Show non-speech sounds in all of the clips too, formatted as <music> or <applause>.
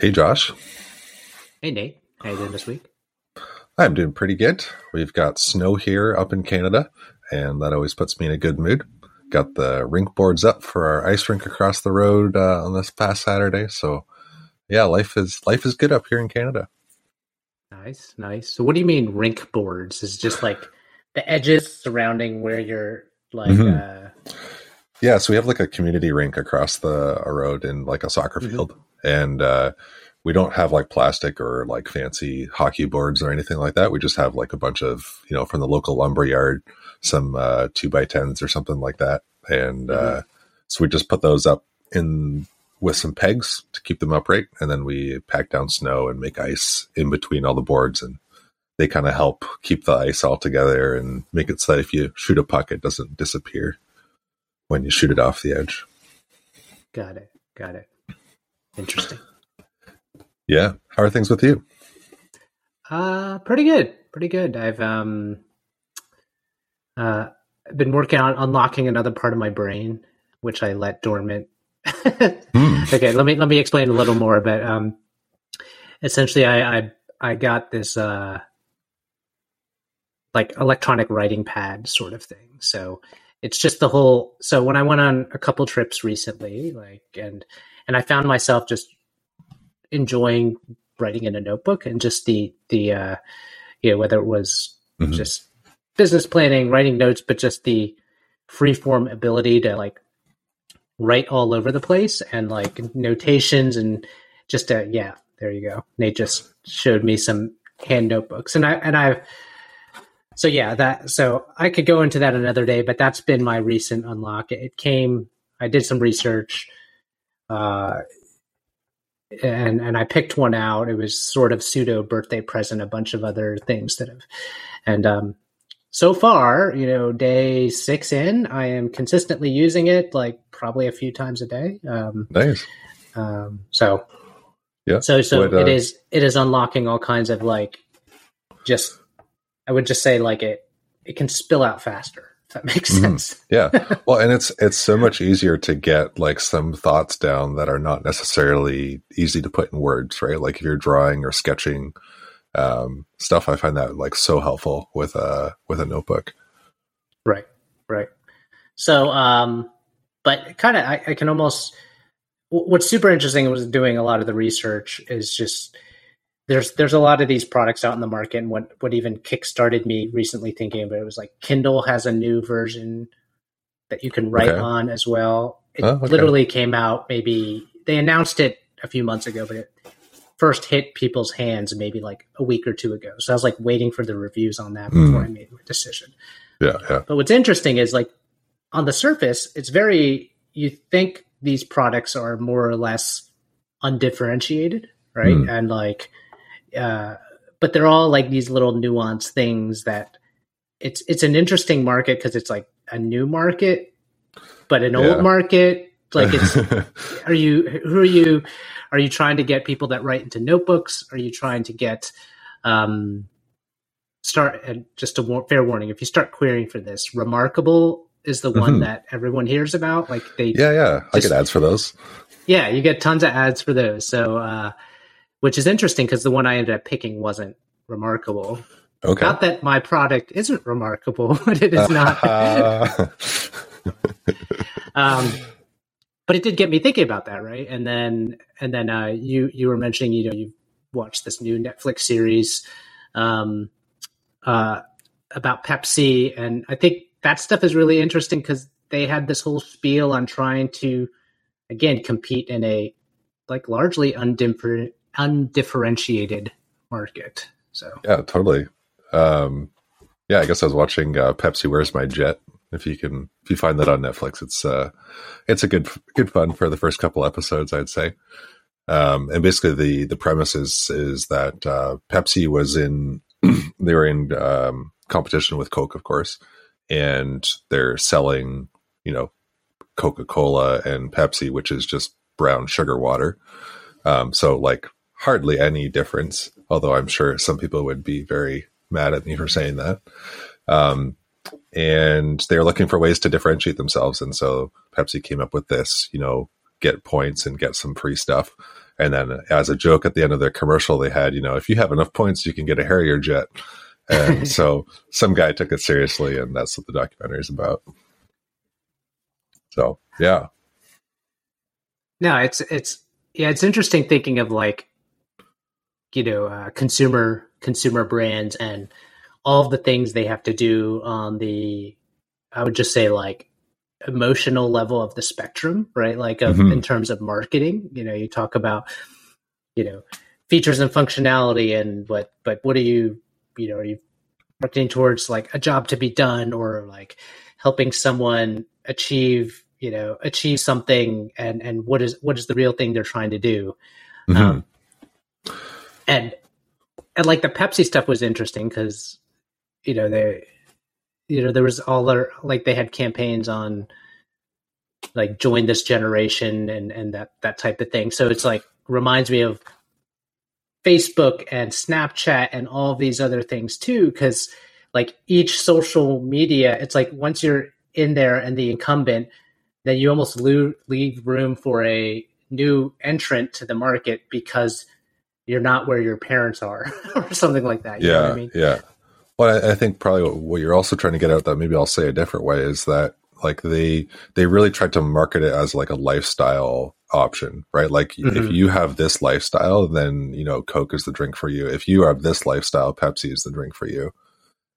Hey, Josh. Hey, Nate. How you doing this week? I'm doing pretty good. We've got snow here up in Canada, and that always puts me in a good mood. Got the rink boards up for our ice rink across the road uh, on this past Saturday. So, yeah, life is life is good up here in Canada. Nice, nice. So, what do you mean rink boards? Is just like the edges surrounding where you're like. Mm-hmm. Uh... Yeah, so we have like a community rink across the road in like a soccer mm-hmm. And uh, we don't have like plastic or like fancy hockey boards or anything like that. We just have like a bunch of you know from the local lumber yard, some uh, two by tens or something like that, and mm-hmm. uh, so we just put those up in with some pegs to keep them upright, and then we pack down snow and make ice in between all the boards and they kind of help keep the ice all together and make it so that if you shoot a puck, it doesn't disappear when you shoot it off the edge. Got it. Got it. Interesting. Yeah. How are things with you? Uh, pretty good. Pretty good. I've um, uh, been working on unlocking another part of my brain, which I let dormant. mm. <laughs> Okay, let me let me explain a little more. But um, essentially, I I, I got this uh like electronic writing pad sort of thing. So it's just the whole so when I went on a couple trips recently, like and and I found myself just enjoying writing in a notebook and just the the uh you know whether it was mm-hmm. just business planning, writing notes, but just the free form ability to like write all over the place and like notations and just uh yeah, there you go. Nate just showed me some hand notebooks and I and I've so yeah, that so I could go into that another day, but that's been my recent unlock. It came. I did some research, uh, and and I picked one out. It was sort of pseudo birthday present, a bunch of other things that have, and um, so far, you know, day six in, I am consistently using it, like probably a few times a day. Um, nice. Um, so yeah. So so uh, it is it is unlocking all kinds of like just I would just say like it it can spill out faster. That makes mm-hmm. sense. <laughs> Yeah. well, and it's it's so much easier to get like some thoughts down that are not necessarily easy to put in words, right? Like if you're drawing or sketching um, stuff, I find that like so helpful with a with a notebook. Right. Right. So, um, but kind of, I, I can almost. What's super interesting was doing a lot of the research is just there's there's a lot of these products out in the market and what what even kickstarted me recently thinking about it was like kindle has a new version that you can write okay. on as well it oh, okay. literally came out maybe they announced it a few months ago but it first hit people's hands maybe like a week or two ago so i was like waiting for the reviews on that before mm. i made my decision yeah yeah but what's interesting is like on the surface it's very you think these products are more or less undifferentiated right mm. and like uh, but they're all like these little nuanced things that it's it's an interesting market because it's like a new market, but an yeah. old market. Like it's <laughs> are you who are you are you trying to get people that write into notebooks? Are you trying to get um start and just a war- fair warning if you start querying for this remarkable is the one mm-hmm. that everyone hears about like they yeah yeah just, i get ads for those yeah you get tons of ads for those so uh which is interesting because the one I ended up picking wasn't remarkable. Okay. Not that my product isn't remarkable, <laughs> but it is not. <laughs> um, but it did get me thinking about that, right? And then, and then uh, you you were mentioning, you know, you watched this new Netflix series um, uh, about Pepsi, and I think that stuff is really interesting because they had this whole spiel on trying to, again, compete in a like largely undifferent undifferentiated market. So yeah, totally. Um, yeah, I guess I was watching uh, Pepsi. Where's my jet? If you can, if you find that on Netflix, it's uh, it's a good good fun for the first couple episodes, I'd say. Um, and basically, the the premise is is that uh, Pepsi was in <clears throat> they were in um, competition with Coke, of course, and they're selling you know Coca Cola and Pepsi, which is just brown sugar water. Um, so like hardly any difference. Although I'm sure some people would be very mad at me for saying that. Um, and they're looking for ways to differentiate themselves. And so Pepsi came up with this, you know, get points and get some free stuff. And then as a joke at the end of their commercial, they had, you know, if you have enough points, you can get a Harrier jet. And <laughs> so some guy took it seriously, and that's what the documentary is about. So yeah. No, it's it's yeah, it's interesting thinking of like you know uh, consumer consumer brands and all of the things they have to do on the I would just say like emotional level of the spectrum, right? Like of, mm-hmm. in terms of marketing, you know, you talk about you know features and functionality and what but what are you you know are you marketing towards like a job to be done or like helping someone achieve you know achieve something and and what is what is the real thing they're trying to do mm-hmm. um, and and like the pepsi stuff was interesting because you know they you know there was all their like they had campaigns on like join this generation and and that that type of thing. So it's like reminds me of facebook and snapchat and all these other things too because like each social media it's like once you're in there and the incumbent then you almost leave room for a new entrant to the market because you're not where your parents are <laughs> or something like that. yeah. I mean? Yeah. Well, I, I, think probably what you're also trying to get out that maybe I'll say a different way is that like they, they really tried to market it as like a lifestyle option, right? Like mm-hmm. if you have this lifestyle, then, you know, Coke is the drink for you. If you have this lifestyle, Pepsi is the drink for you.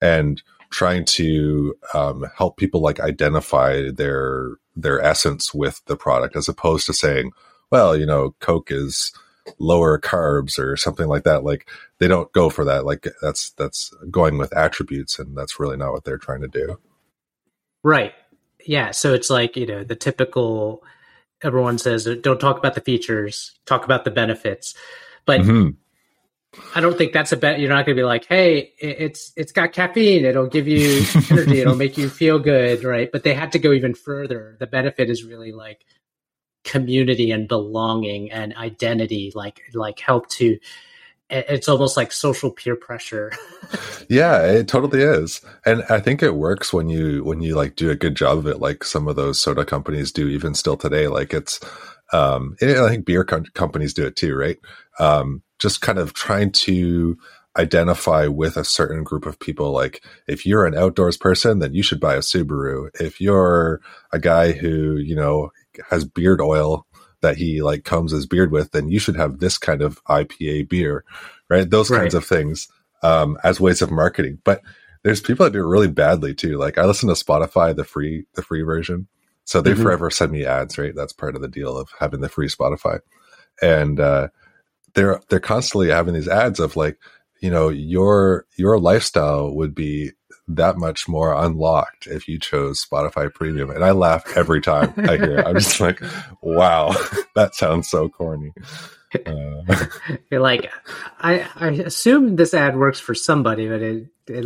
And trying to um, help people like identify their their essence with the product as opposed to saying well you know coke is lower carbs or something like that like they don't go for that like that's that's going with attributes and that's really not what they're trying to do right yeah so it's like you know the typical everyone says don't talk about the features talk about the benefits but mm-hmm. I don't think that's a bet. You're not going to be like, "Hey, it's it's got caffeine. It'll give you <laughs> energy. It'll make you feel good, right?" But they had to go even further. The benefit is really like community and belonging and identity. Like like help to. It's almost like social peer pressure. <laughs> yeah, it totally is, and I think it works when you when you like do a good job of it, like some of those soda companies do, even still today. Like it's, um, I think beer co- companies do it too, right? Um, just kind of trying to identify with a certain group of people. Like if you're an outdoors person, then you should buy a Subaru. If you're a guy who, you know, has beard oil that he like combs his beard with, then you should have this kind of IPA beer, right? Those right. kinds of things um, as ways of marketing. But there's people that do it really badly too. Like I listen to Spotify, the free, the free version. So they mm-hmm. forever send me ads, right? That's part of the deal of having the free Spotify. And, uh, they're they're constantly having these ads of like you know your your lifestyle would be that much more unlocked if you chose Spotify Premium. And I laugh every time I hear it. I'm just like, wow, <laughs> that sounds so corny. Uh, <laughs> You're like, I, I assume this ad works for somebody, but it, it,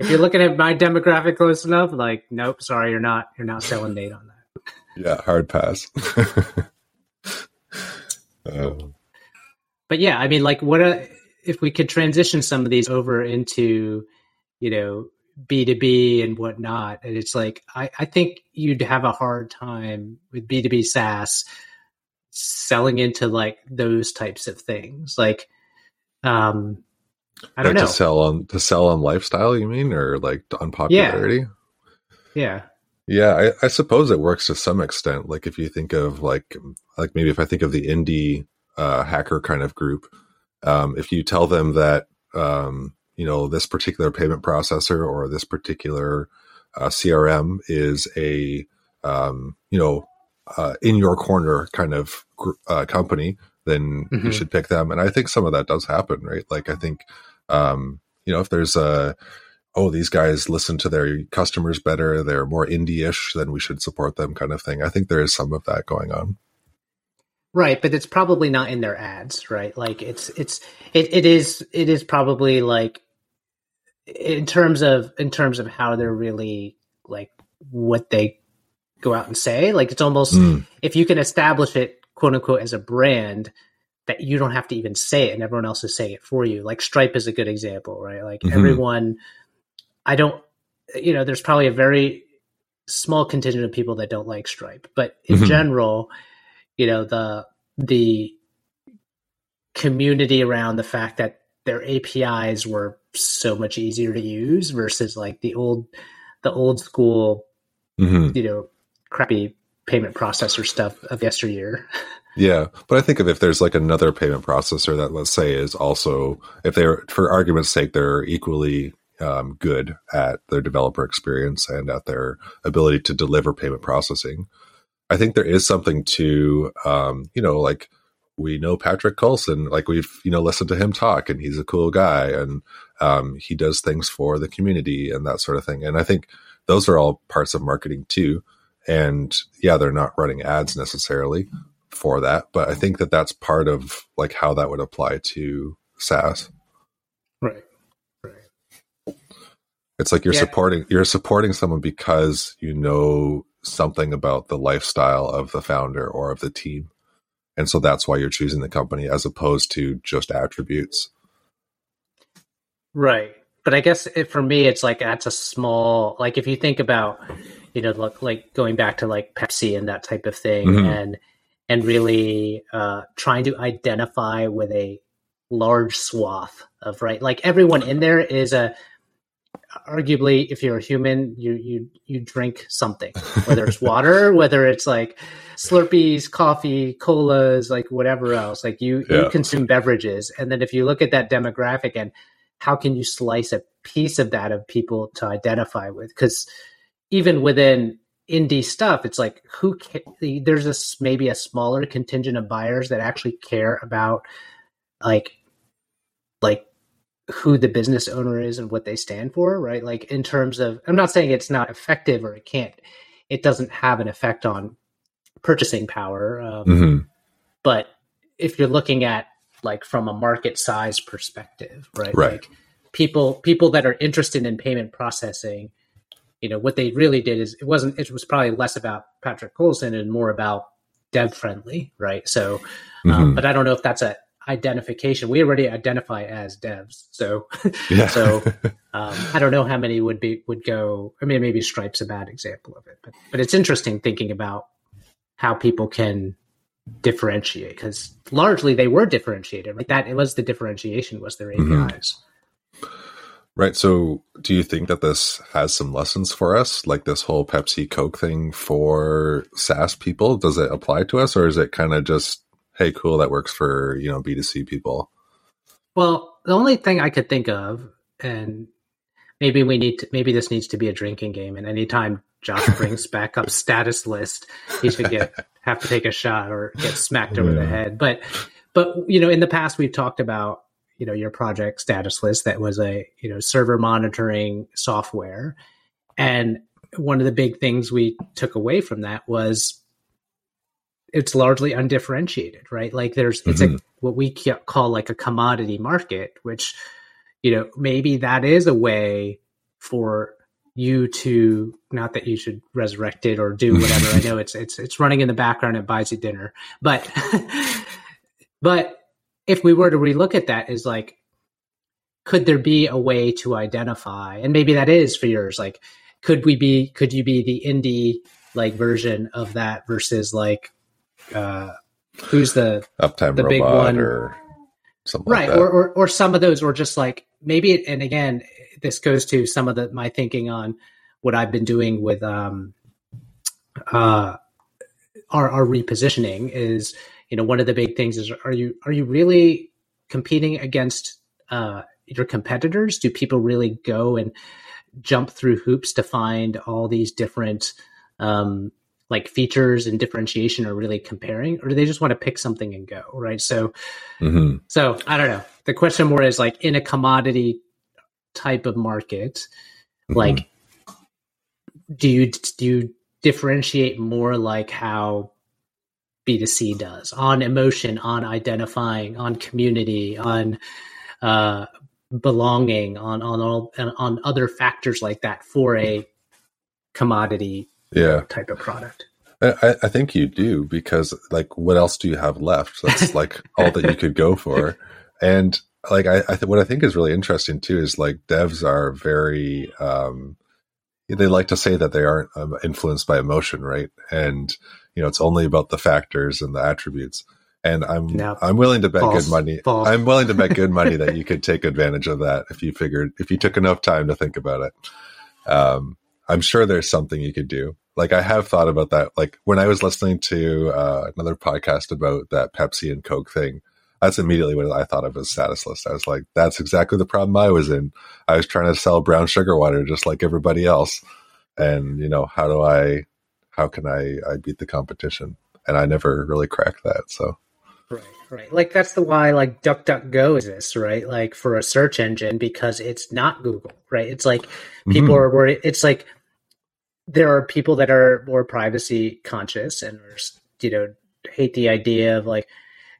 if you're looking at my demographic close enough, like, nope, sorry, you're not, you're not selling Nate on that. Yeah, hard pass. <laughs> uh, but yeah, I mean, like, what a, if we could transition some of these over into, you know, B two B and whatnot, and it's like I, I think you'd have a hard time with B two B SaaS selling into like those types of things, like. um I don't like know. To sell on to sell on lifestyle, you mean, or like on popularity? Yeah. Yeah, yeah I, I, suppose it works to some extent. Like if you think of like like maybe if I think of the indie uh, hacker kind of group, um, if you tell them that um, you know this particular payment processor or this particular uh, CRM is a um, you know uh, in your corner kind of uh, company, then mm-hmm. you should pick them. And I think some of that does happen, right? Like I think um, you know if there's a oh these guys listen to their customers better, they're more indie-ish, then we should support them kind of thing. I think there is some of that going on. Right, but it's probably not in their ads, right? Like it's it's it, it is it is probably like in terms of in terms of how they're really like what they go out and say, like it's almost mm. if you can establish it quote unquote as a brand that you don't have to even say it and everyone else is saying it for you. Like Stripe is a good example, right? Like mm-hmm. everyone I don't you know, there's probably a very small contingent of people that don't like Stripe, but in mm-hmm. general, you know the the community around the fact that their APIs were so much easier to use versus like the old the old school Mhm. you know crappy payment processor stuff of yesteryear. <laughs> Yeah, but I think of if there's like another payment processor that let's say is also if they're for argument's sake they're equally um, good at their developer experience and at their ability to deliver payment processing. I think there is something to um, you know like we know Patrick Collison like we've you know listened to him talk and he's a cool guy and um, he does things for the community and that sort of thing and I think those are all parts of marketing too and yeah they're not running ads necessarily for that but i think that that's part of like how that would apply to saas Right. Right. it's like you're Yeah. supporting you're supporting someone because you know something about the lifestyle of the founder or of the team and so that's why you're choosing the company as opposed to just attributes Right. But I guess it, for me, it's like that's a small, like if you think about, you know, like, like going back to like Pepsi and that type of thing Mhm. and, and really uh, trying to identify with a large swath of, right? Like everyone in there is a, arguably if you're a human you you you drink something whether it's <laughs> water whether it's like slurpees coffee colas like whatever else like you Yeah. you consume beverages and then if you look at that demographic and how can you slice a piece of that of people to identify with because even within indie stuff it's like who ca- there's this maybe a smaller contingent of buyers that actually care about like like who the business owner is and what they stand for right like in terms of i'm not saying it's not effective or it can't it doesn't have an effect on purchasing power um, Mhm. but if you're looking at like from a market size perspective right Right. like people people that are interested in payment processing you know what they really did is it wasn't it was probably less about patrick collison and more about dev friendly right so um, Mhm. but i don't know if that's a identification we already identify as devs so <laughs> yeah so um, i don't know how many would be would go i mean maybe stripe's a bad example of it but but it's interesting thinking about how people can differentiate because largely they were differentiated like that it was the differentiation was their Mhm. right so do you think that this has some lessons for us like this whole pepsi coke thing for saas people does it apply to us or is it kind of just hey cool that works for you know b2c people Well, the only thing I could think of, and maybe we need to, maybe this needs to be a drinking game. And anytime Josh <laughs> brings back up status list, he should get have to take a shot or get smacked over the head. But but you know, in the past we've talked about you know your project status list that was a you know server monitoring software, and one of the big things we took away from that was it's largely undifferentiated, right? Like there's it's a mm-hmm. what we call like a commodity market, which you know maybe that is a way for you to not that you should resurrect it or do <laughs> whatever. I know it's it's it's running in the background. It buys you dinner, but <laughs> but if we were to relook at that, is like could there be a way to identify and maybe that is for yours like could we be could you be the indie like version of that versus like uh who's the uptime The big one. or something right like that or, or or some of those or just like maybe it, and again this goes to some of the my thinking on what i've been doing with um uh our, our repositioning is you know one of the big things is are you are you really competing against uh your competitors? Do people really go and jump through hoops to find all these different um like features and differentiation are really comparing or do they just want to pick something and go right? So hmm so I don't know. The question more is like in a commodity type of market, like do you do you differentiate more like how B2C does on emotion, on identifying, on community, on uh belonging, on on all on other factors like that for a commodity yeah. type of product. I, I think you do because like what else do you have left? That's like all that you could go for. <laughs> And like i, I th- what i think is really interesting too is like devs are very um they like to say that they aren't um, influenced by emotion right and you know it's only about the factors and the attributes and I'm No. I'm willing to bet False. good money. False. I'm willing to bet good money that you <laughs> could take advantage of that if you figured if you took enough time to think about it. Um, I'm sure there's something you could do. Like I have thought about that. Like when I was listening to uh, another podcast about that Pepsi and Coke thing, that's immediately what I thought of as status list. I was like, that's exactly the problem I was in. I was trying to sell brown sugar water just like everybody else, and you know how do I, how can I I beat the competition? And I never really cracked that. So Right, right. Like that's the why like DuckDuckGo exists, right? Like for a search engine because it's not Google, right? It's like people Mhm. are worried. It's like there are people that are more privacy conscious and are, you know hate the idea of like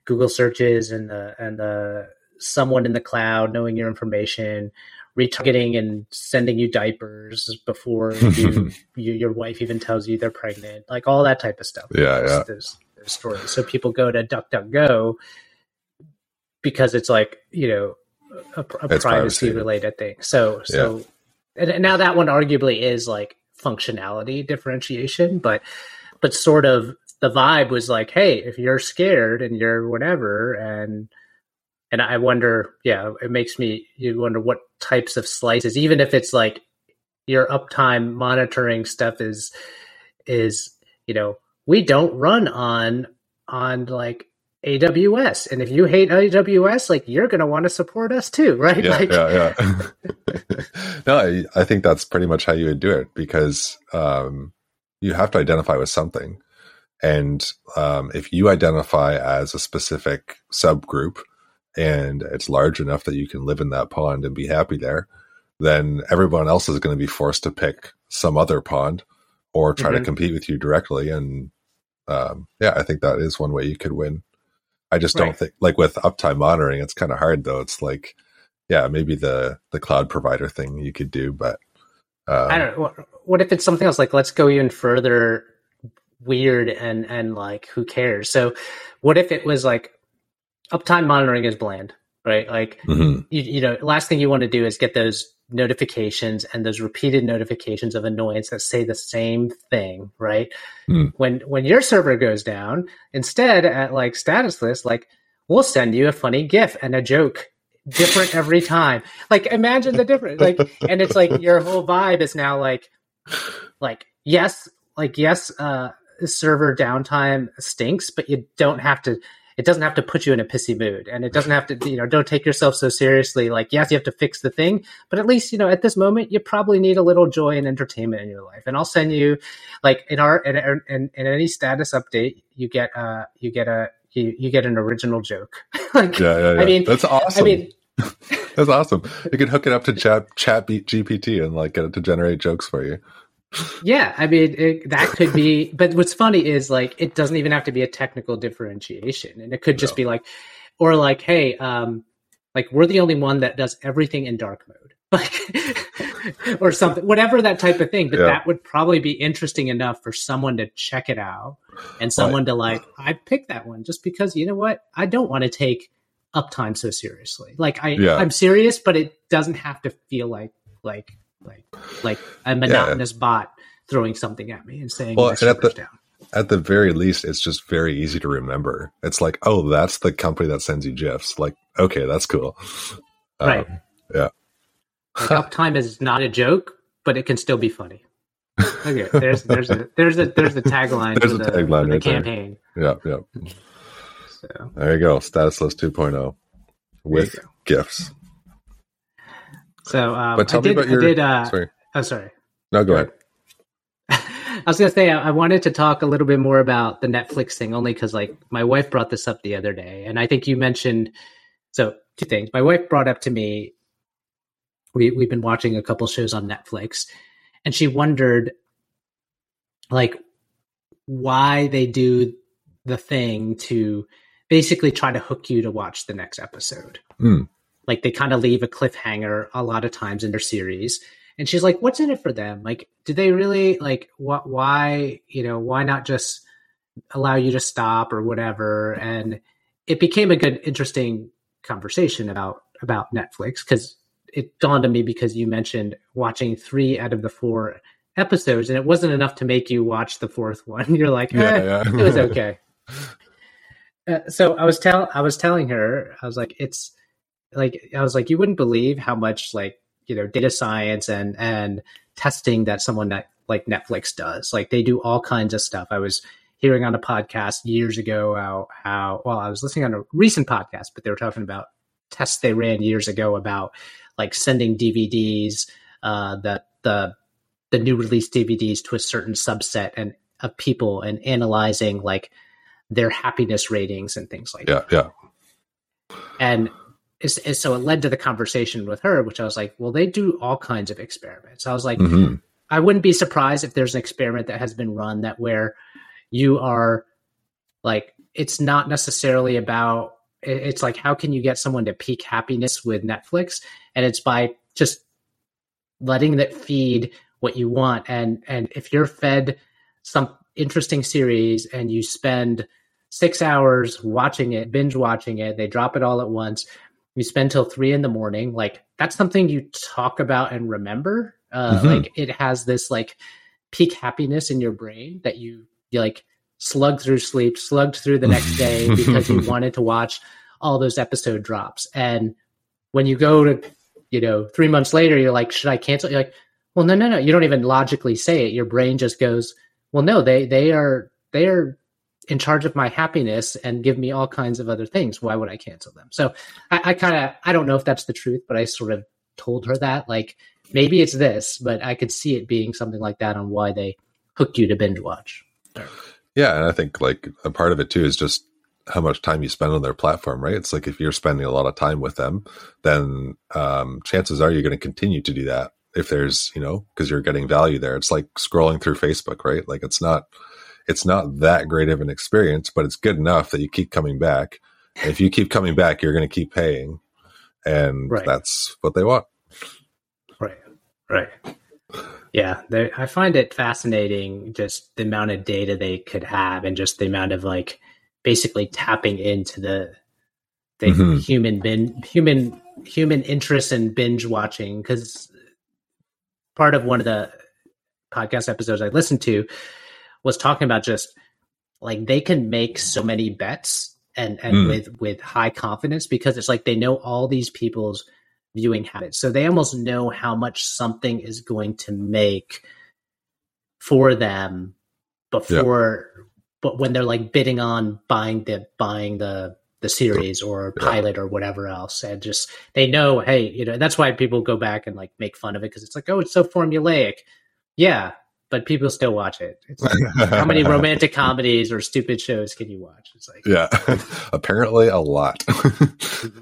Google searches and the and the someone in the cloud knowing your information, retargeting and sending you diapers before <laughs> you, you your wife even tells you they're pregnant, like all that type of stuff. Yeah, There's- yeah. There's, there's stories. So people go to DuckDuckGo because it's like you know a, a privacy privacy. related thing. So so and, and now that one arguably is like functionality differentiation, but but sort of the vibe was like, hey, if you're scared and you're whatever, and and I wonder, yeah, it makes me you wonder what types of slices, even if it's like your uptime monitoring stuff is is you know we don't run on on like AWS, and if you hate AWS, like you're gonna want to support us too, <laughs> right? yeah, like, yeah, yeah. <laughs> no, I, I think that's pretty much how you would do it because um, you have to identify with something, and um, if you identify as a specific subgroup and it's large enough that you can live in that pond and be happy there, then everyone else is going to be forced to pick some other pond or try to Mhm. compete with you directly. And um, yeah, I think that is one way you could win. I just don't think like with uptime monitoring, it's kind of hard though. It's like, yeah, maybe the the cloud provider thing you could do, but um, I don't know. What if it's something else? Like, let's go even further weird and and like, who cares? So, what if it was like uptime monitoring is bland, right? Like, mhm. you, you know, last thing you want to do is get those notifications and those repeated notifications of annoyance that say the same thing, right? Hmm. When when your server goes down, instead at like status list, like we'll send you a funny GIF and a joke, different every time. Like imagine the difference. Like, and it's like your whole vibe is now like, like yes, like yes, uh, server downtime stinks, but you don't have to it doesn't have to put you in a pissy mood and it doesn't have to you know don't take yourself so seriously like yes you have to fix the thing but at least you know at this moment you probably need a little joy and entertainment in your life and i'll send you like in our in, in, in any status update you get uh you get a you, you get an original joke <laughs> like yeah, yeah, yeah. i mean that's awesome. i <laughs> mean that's awesome. You could hook it up to chat chat Beat GPT and like get it to generate jokes for you. Yeah, I mean it, that could be. <laughs> But what's funny is like it doesn't even have to be a technical differentiation, and it could just No. be like, or like, hey, um, like we're the only one that does everything in dark mode, <laughs> like, or something, whatever that type of thing. But Yeah. that would probably be interesting enough for someone to check it out, and someone to like, I picked that one just because you know what, I don't want to take uptime so seriously. Like I, Yeah. I'm serious, but it doesn't have to feel like like like like a monotonous bot throwing something at me and saying Well, and at the- down. At the very least, it's just very easy to remember. It's like, oh, that's the company that sends you gifs. Like, okay, that's cool. Right. Um, yeah. Like <laughs> uptime is not a joke, but it can still be funny. Okay, there's there's a there's a there's the tagline There's for a the, tagline the right there. campaign. yeah, yeah. So There you go. Status list 2.0 there you with gifts. So um, But tell I did, me about your. I did, uh, sorry. oh, sorry. No, go ahead. <laughs> I was gonna say I wanted to talk a little bit more about the Netflix thing, only because like my wife brought this up the other day, and I think you mentioned so two things. My wife brought up to me we we've been watching a couple shows on Netflix, and she wondered like why they do the thing to basically try to hook you to watch the next episode. Hmm. Like they kind of leave a cliffhanger a lot of times in their series. And she's like, "What's in it for them? Like, do they really like what? Why you know? Why not just allow you to stop or whatever?" And it became a good, interesting conversation about about Netflix because it dawned on me because you mentioned watching three out of the four episodes, and it wasn't enough to make you watch the fourth one. <laughs> You're like, eh, Yeah, yeah. it was <laughs> okay. uh, so I was tell I was telling her I was like it's like I was like you wouldn't believe how much like you know data science and and testing that someone that like Netflix does. Like they do all kinds of stuff. I was hearing on a podcast years ago how how well I was listening on a recent podcast, but they were talking about tests they ran years ago about like sending DVDs uh, the the the new release DVDs to a certain subset and of people and analyzing like their happiness ratings and things like yeah, that. Yeah, yeah. And it's, it's, so it led to the conversation with her, which I was like, well, they do all kinds of experiments. I was like, mm-hmm. I wouldn't be surprised if there's an experiment that has been run that where you are like, it's not necessarily about, it's like, how can you get someone to peak happiness with Netflix? And it's by just letting it feed what you want. And, and if you're fed some interesting series and you spend six hours watching it, binge watching it, they drop it all at once. You spend till three in the morning. Like that's something you talk about and remember. Uh, mm-hmm. Like it has this like peak happiness in your brain that you, you like slugged through sleep, slugged through the next day <laughs> because you wanted to watch all those episode drops. And when you go to, you know, three months later, you're like, should I cancel? You're like, well, no, no, no. You don't even logically say it. Your brain just goes, well, no, they they are they are in charge of my happiness and give me all kinds of other things. Why would I cancel them? So I, I kind of I don't know if that's the truth, but I sort of told her that like maybe it's this, but I could see it being something like that on why they hooked you to binge watch. Yeah, and I think like a part of it too is just how much time you spend on their platform, right? It's like if you're spending a lot of time with them, then um, chances are you're going to continue to do that if there's you know because you're getting value there it's like scrolling through facebook right like it's not it's not that great of an experience but it's good enough that you keep coming back. And if you keep coming back you're going to keep paying. And right. that's what they want. Right. Right. Yeah i find it fascinating just the amount of data they could have and just the amount of like basically tapping into the the mm-hmm. human bin human human interest in binge watching. Because part of one of the podcast episodes I listened to was talking about just like they can make so many bets and and mm. with with high confidence because it's like they know all these people's viewing habits. So they almost know how much something is going to make for them before but when they're like bidding on buying the buying the the series or pilot yeah. or whatever else and just they know hey you know that's why people go back and like make fun of it because it's like oh it's so formulaic yeah but people still watch it it's like how many <laughs> romantic comedies or stupid shows can you watch it's like yeah <laughs> <laughs> apparently a lot mm-hmm.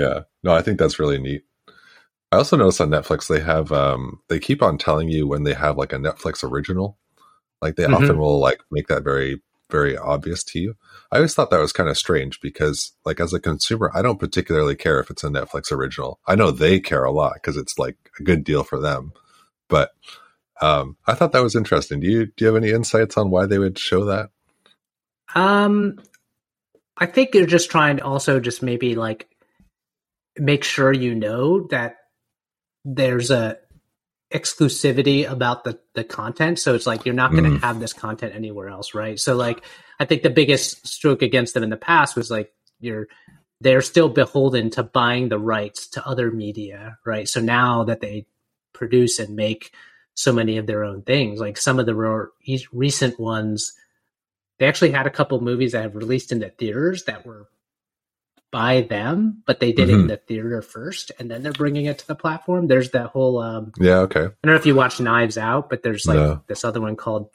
yeah no i think that's really neat i also noticed on netflix they have um they keep on telling you when they have like a netflix original like they mm-hmm. often will like make that very very obvious to you. I always thought that was kind of strange because, like, as a consumer, I don't particularly care if it's a Netflix original. I know they care a lot because it's like a good deal for them. But um, I thought that was interesting. Do you do you have any insights on why they would show that? Um, I think they're just trying to also just maybe like make sure you know that there's a exclusivity about the the content so it's like you're not going to mm. have this content anywhere else right so like i think the biggest stroke against them in the past was like you're they're still beholden to buying the rights to other media right so now that they produce and make so many of their own things like some of the recent ones they actually had a couple movies that have released into theaters that were by them, but they did mm-hmm. it in the theater first, and then they're bringing it to the platform. There's that whole um, yeah, okay. I don't know if you watch Knives Out, but there's like no. this other one called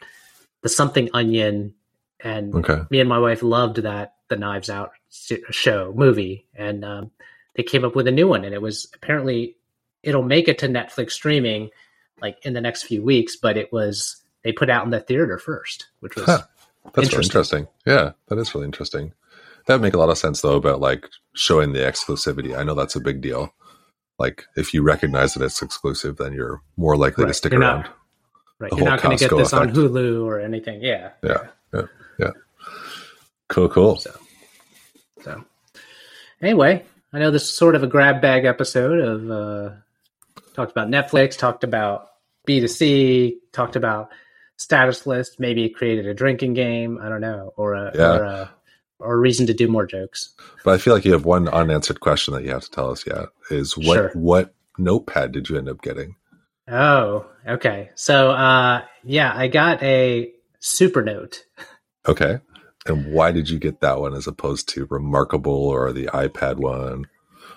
the Something Onion, and okay. me and my wife loved that the Knives Out show movie, and um, they came up with a new one, and it was apparently it'll make it to Netflix streaming like in the next few weeks, but it was they put out in the theater first, which was huh. that's interesting. really interesting. Yeah, that is really interesting. That would make a lot of sense though about like showing the exclusivity. I know that's a big deal. Like if you recognize that it's exclusive, then you're more likely right. to stick you're around. Not, right. You're not going to get this effect. on Hulu or anything. Yeah. Yeah. Yeah. Yeah. Cool. Cool. So, so anyway, I know this is sort of a grab bag episode of uh, talked about Netflix, talked about B2C, talked about status list, maybe created a drinking game. I don't know, or a, yeah. or a or reason to do more jokes. But I feel like you have one unanswered question that you have to tell us yet. Is what Sure. what notepad did you end up getting? Oh, okay. So, uh, yeah, I got a Supernote. Okay. And why did you get that one as opposed to Remarkable or the iPad one?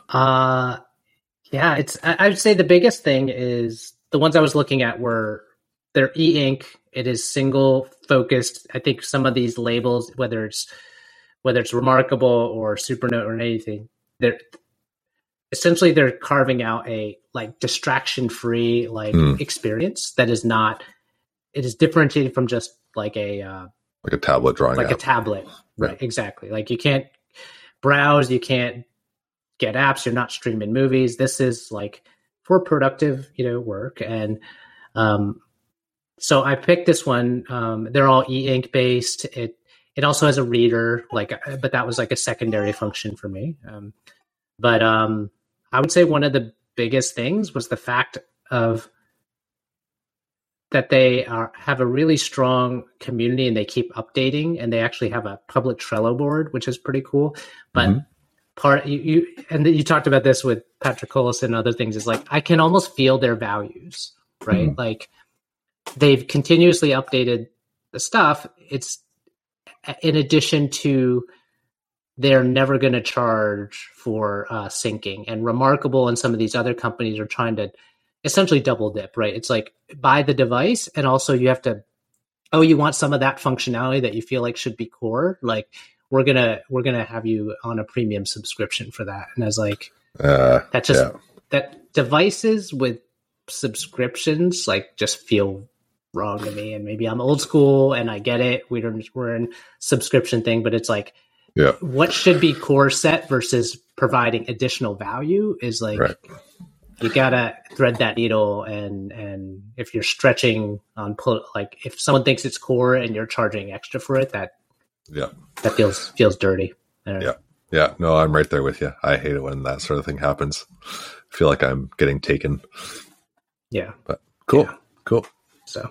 Uh, yeah, it's. I, would say the biggest thing is the ones I was looking at were they're e-ink. It is single focused. I think some of these labels, whether it's whether it's remarkable or Supernote or anything, they're essentially they're carving out a like distraction free like Hmm. experience that is not. It is differentiated from just like a uh, Like a tablet drawing like a tablet right Right. exactly like you can't browse you can't get apps you're not streaming movies this is like for productive you know work and um so i picked this one um they're all e-ink based it it also has a reader like uh, but that was like a secondary function for me um but um i would say one of the biggest things was the fact of that they are have a really strong community and they keep updating and they actually have a public Trello board, which is pretty cool. But Mhm. Part you, you and you talked about this with Patrick Collison and other things is like I can almost feel their values, right? Like they've continuously updated the stuff. It's in addition to they're never going to charge for uh, syncing and remarkable and some of these other companies are trying to essentially double dip right it's like buy the device and also you have to oh you want some of that functionality that you feel like should be core like we're gonna we're gonna have you on a premium subscription for that and i was like Uh, that just yeah. that devices with subscriptions like just feel wrong to me and maybe i'm old school and i get it we're, we're in subscription thing but it's like Yeah. what should be core set versus providing additional value is like Right. you gotta thread that needle and and if you're stretching on pull like if someone thinks it's core and you're charging extra for it that Yeah. that feels feels dirty don't know. Yeah. Yeah. No, I'm right there with you. I hate it when that sort of thing happens. I feel like I'm getting taken. yeah But Cool. Yeah. Cool. So,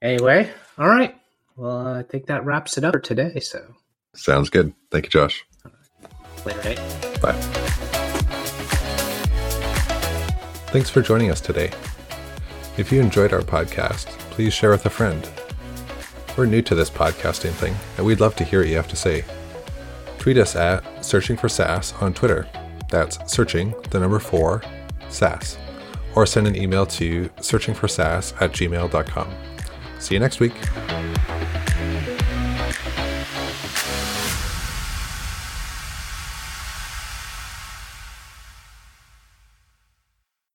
anyway, all right. Well, I think that wraps it up for today. So, Sounds good. Thank you, Josh. later. Bye. Thanks for joining us today. If you enjoyed our podcast, please share with a friend. We're new to this podcasting thing, and we'd love to hear what you have to say. Tweet us at Searching for SaaS on Twitter. That's searching, the number four, SaaS. Or send an email to searchingforsaas at gmail.com. See you next week.